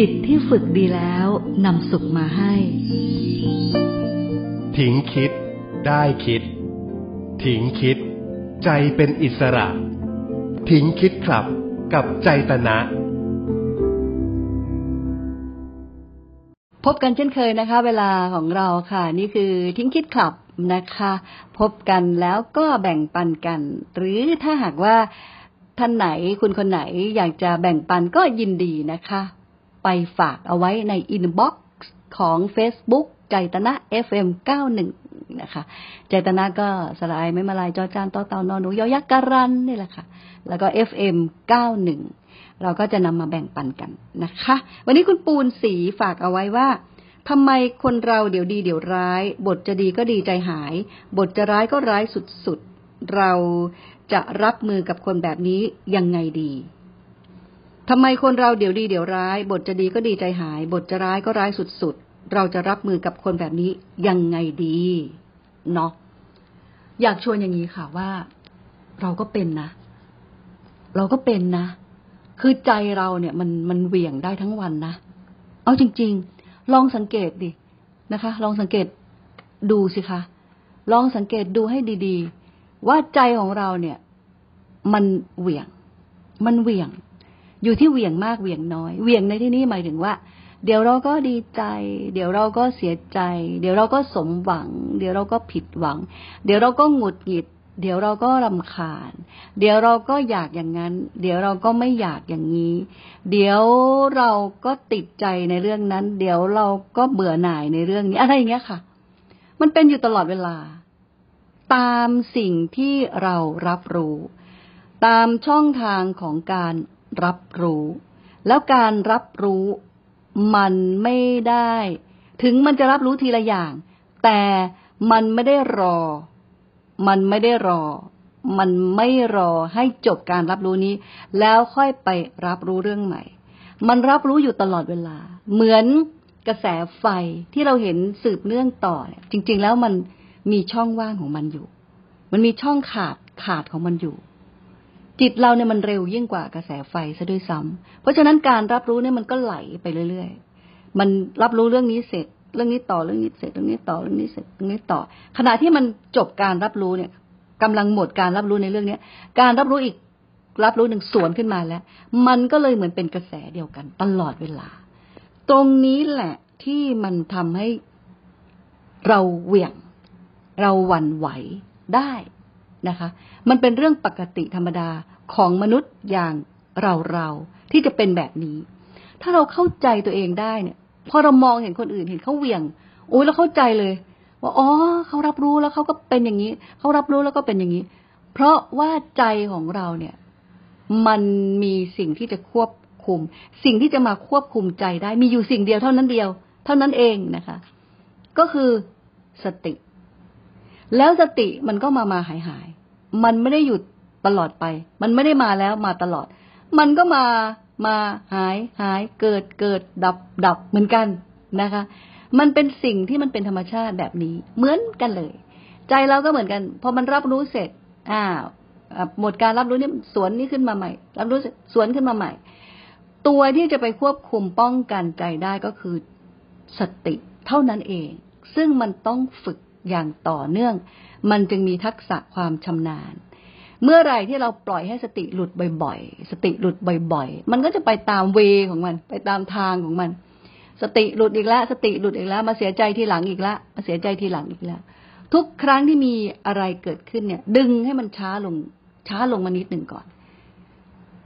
จิตที่ฝึกดีแล้วนำสุขมาให้ ทิ้งคิด ได้คิด ทิ้งคิด ใจเป็นอิสระ ทิ้งคิดครับกับใจตนะ พบกันเช่นเคยนะคะ เวลาของเราค่ะ นี่คือทิ้งคิดคลับนะคะ พบกันแล้วก็แบ่งปันกัน หรือถ้าหากว่าท่านไหนคุณคนไหนอยากจะแบ่งปันก็ยินดีนะคะ ไปฝากเอาไว้ใน inbox ของ Facebook ไจตนย์ FM 91 นะคะ ไจตนย์ก็สระไอไม้มลายจอจานตอเต่านอหนูยอยักษ์การันต์นี่แหละค่ะ แล้วก็ FM 91 เราก็จะนำมาแบ่งปันกันนะคะ วันนี้คุณปูนสีฝากเอาไว้ว่าทำไมคนเราเดี๋ยวดีเดี๋ยวร้าย บทจะดีก็ดีใจหาย บทจะร้ายก็ร้ายสุดๆ เราจะรับมือกับคนแบบนี้ยังไงดี ทำไมคนเราเดี๋ยวดีเดี๋ยวร้าย บทจะดีก็ดีใจหาย บทจะร้ายก็ร้ายสุดๆ เราจะรับมือกับคนแบบนี้ยังไงดีเนาะอยากชวนอย่างนี้ค่ะว่า เราก็เป็นนะ เราก็เป็นนะ คือใจเราเนี่ย มันมันเหวี่ยงได้ทั้งวันนะ เอาจริง ๆ ลองสังเกตดินะคะ ลองสังเกตดูสิคะ ลองสังเกตดูให้ดี ๆ ว่าใจของเราเนี่ย มันเหวี่ยง มันเหวี่ยง อยู่ที่เหวี่ยงมากเหวี่ยงน้อยเหวี่ยงในที่นี้หมายถึงว่า เดี๋ยวเราก็ดีใจ เดี๋ยวเราก็เสียใจ เดี๋ยวเราก็สมหวัง เดี๋ยวเราก็ผิดหวัง เดี๋ยวเราก็หงุดหงิด เดี๋ยวเราก็รำคาญ เดี๋ยวเราก็อยากอย่างนั้น เดี๋ยวเราก็ไม่อยากอย่างนี้ เดี๋ยวเราก็ติดใจในเรื่องนั้น เดี๋ยวเราก็เบื่อหน่ายในเรื่องนี้อะไรอย่างเงี้ยค่ะ มันเป็นอยู่ตลอดเวลา ตามสิ่งที่เรารับรู้ ตามช่องทางของการ รับรู้ แล้วการรับรู้มันไม่ได้ ถึงมันจะรับรู้ทีละอย่าง แต่มันไม่ได้รอ มันไม่ได้รอ มันไม่รอให้จบการรับรู้นี้ แล้วค่อยไปรับรู้เรื่องใหม่ มันรับรู้อยู่ตลอดเวลา เหมือนกระแสไฟที่เราเห็นสืบเนื่องต่อจริง ๆ แล้วมันมีช่องว่างของมันอยู่ มันมีช่องขาดขาดของมันอยู่ จิตเราเนี่ยมันเร็วยิ่งกว่ากระแสไฟซะด้วยซ้ำเพราะฉะนั้นการรับรู้เนี่ยมันก็ไหลไปเรื่อยๆ มันรับรู้เรื่องนี้เสร็จ เรื่องนี้ต่อเรื่องนี้เสร็จเรื่องนี้ต่อเรื่องนี้เสร็จเรื่องนี้ต่อ ขณะที่มันจบการรับรู้เนี่ยกำลังหมดการรับรู้ในเรื่องเนี้ย การรับรู้อีกรับรู้หนึ่งสวนขึ้นมาแล้ว มันก็เลยเหมือนเป็นกระแสเดียวกันตลอดเวลา ตรงนี้แหละที่มันทำให้เราเหวี่ยง เราหวั่นไหวได้ นะคะ มันเป็นเรื่องปกติธรรมดาของมนุษย์อย่างเราเราที่จะเป็นแบบนี้ ถ้าเราเข้าใจตัวเองได้เนี่ยพอเรามองเห็นคนอื่นเห็นเขาเหวี่ยงโอ้ยเราเข้าใจเลย ว่าอ๋อเขารับรู้แล้วเขาก็เป็นอย่างนี้เขารับรู้แล้วก็เป็นอย่างนี้ เพราะว่าใจของเราเนี่ย มันมีสิ่งที่จะควบคุม สิ่งที่จะมาควบคุมใจได้ มีอยู่สิ่งเดียวเท่านั้นเดียว เท่านั้นเองนะคะ ก็คือสติ แล้วสติมันก็มามาหายหาย มันไม่ได้หยุดตลอดไป มันไม่ได้มาแล้วมาตลอด มันก็มามาหายหายเกิดเกิดดับดับเหมือนกันนะคะ มันเป็นสิ่งที่มันเป็นธรรมชาติแบบนี้เหมือนกันเลย ใจเราก็เหมือนกันพอมันรับรู้เสร็จอ้าวหมดการรับรู้นี่สวนนี่ขึ้นมาใหม่ รับรู้สวนขึ้นมาใหม่ ตัวที่จะไปควบคุมป้องกันใจได้ก็คือสติเท่านั้นเอง ซึ่งมันต้องฝึก อย่างต่อเนื่อง มันจึงมีทักษะความชำนาญ เมื่อไรที่เราปล่อยให้สติหลุดบ่อยๆ สติหลุดบ่อยๆ มันก็จะไปตามเวของมัน ไปตามทางของมัน สติหลุดอีกแล้ว สติหลุดอีกแล้ว มาเสียใจทีหลังอีกแล้ว มาเสียใจทีหลังอีกแล้ว ทุกครั้งที่มีอะไรเกิดขึ้นเนี่ย ดึงให้มันช้าลง ช้าลงมานิดหนึ่งก่อน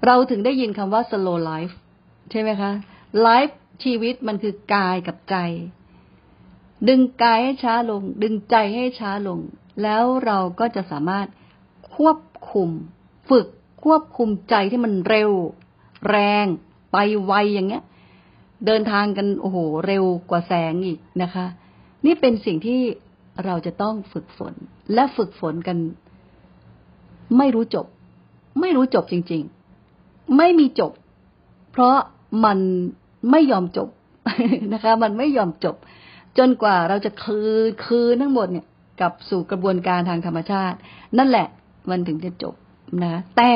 เราถึงได้ยินคำว่า slow life ใช่ไหมคะ life ชีวิตมันคือกายกับใจ ดึงกายให้ช้าลง ดึงใจให้ช้าลง แล้วเราก็จะสามารถควบคุม ฝึกควบคุมใจที่มันเร็ว แรง ไปไวอย่างเงี้ย เดินทางกันโอ้โหเร็วกว่าแสงอีกนะคะ นี่เป็นสิ่งที่เราจะต้องฝึกฝน และฝึกฝนกัน ไม่รู้จบ ไม่รู้จบจริง ๆ ไม่มีจบ เพราะมันไม่ยอมจบนะคะ มันไม่ยอมจบ จนกว่าเราจะคืนคืนทั้งหมดเนี่ยกลับสู่กระบวนการทางธรรมชาติ นั่นแหละ มันถึงจะจบนะแต่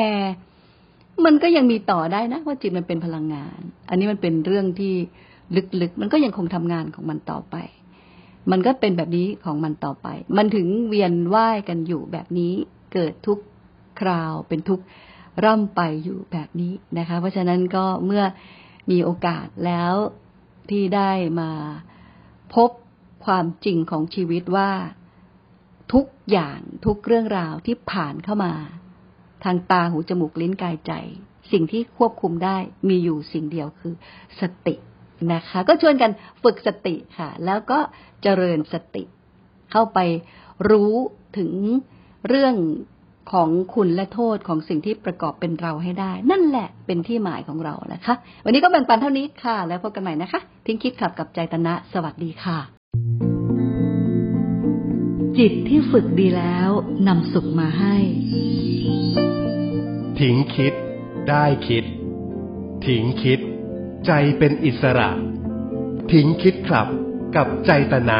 มันก็ยังมีต่อได้นะว่าจิตมันเป็นพลังงาน อันนี้มันเป็นเรื่องที่ลึกๆ มันก็ยังคงทำงานของมันต่อไป มันก็เป็นแบบนี้ของมันต่อไป มันถึงเวียนว่ายกันอยู่แบบนี้ เกิดทุกคราวเป็นทุกร่ำไปอยู่แบบนี้นะคะ เพราะฉะนั้นก็เมื่อมีโอกาสแล้วที่ได้มา พบความจริงของชีวิตว่า ทุกอย่างทุกเรื่องราวที่ผ่านเข้ามา ทางตาหูจมูกลิ้นกายใจ สิ่งที่ควบคุมได้มีอยู่สิ่งเดียวคือ สตินะคะ ก็ชวนกันฝึกสติค่ะ แล้วก็เจริญสติ เข้าไปรู้ถึงเรื่อง ของคุณและโทษของสิ่งที่ประกอบเป็นเราให้ได้ นั่นแหละเป็นที่หมายของเรานะคะ วันนี้ก็แบ่งปันเท่านี้ค่ะ แล้วพบกันใหม่นะคะ ทิ้งคิดขับกับใจตนะ สวัสดีค่ะ จิตที่ฝึกดีแล้วนำสุขมาให้ ทิ้งคิด ได้คิด ทิ้งคิด ใจเป็นอิสระ ทิ้งคิดครับกับใจตนะ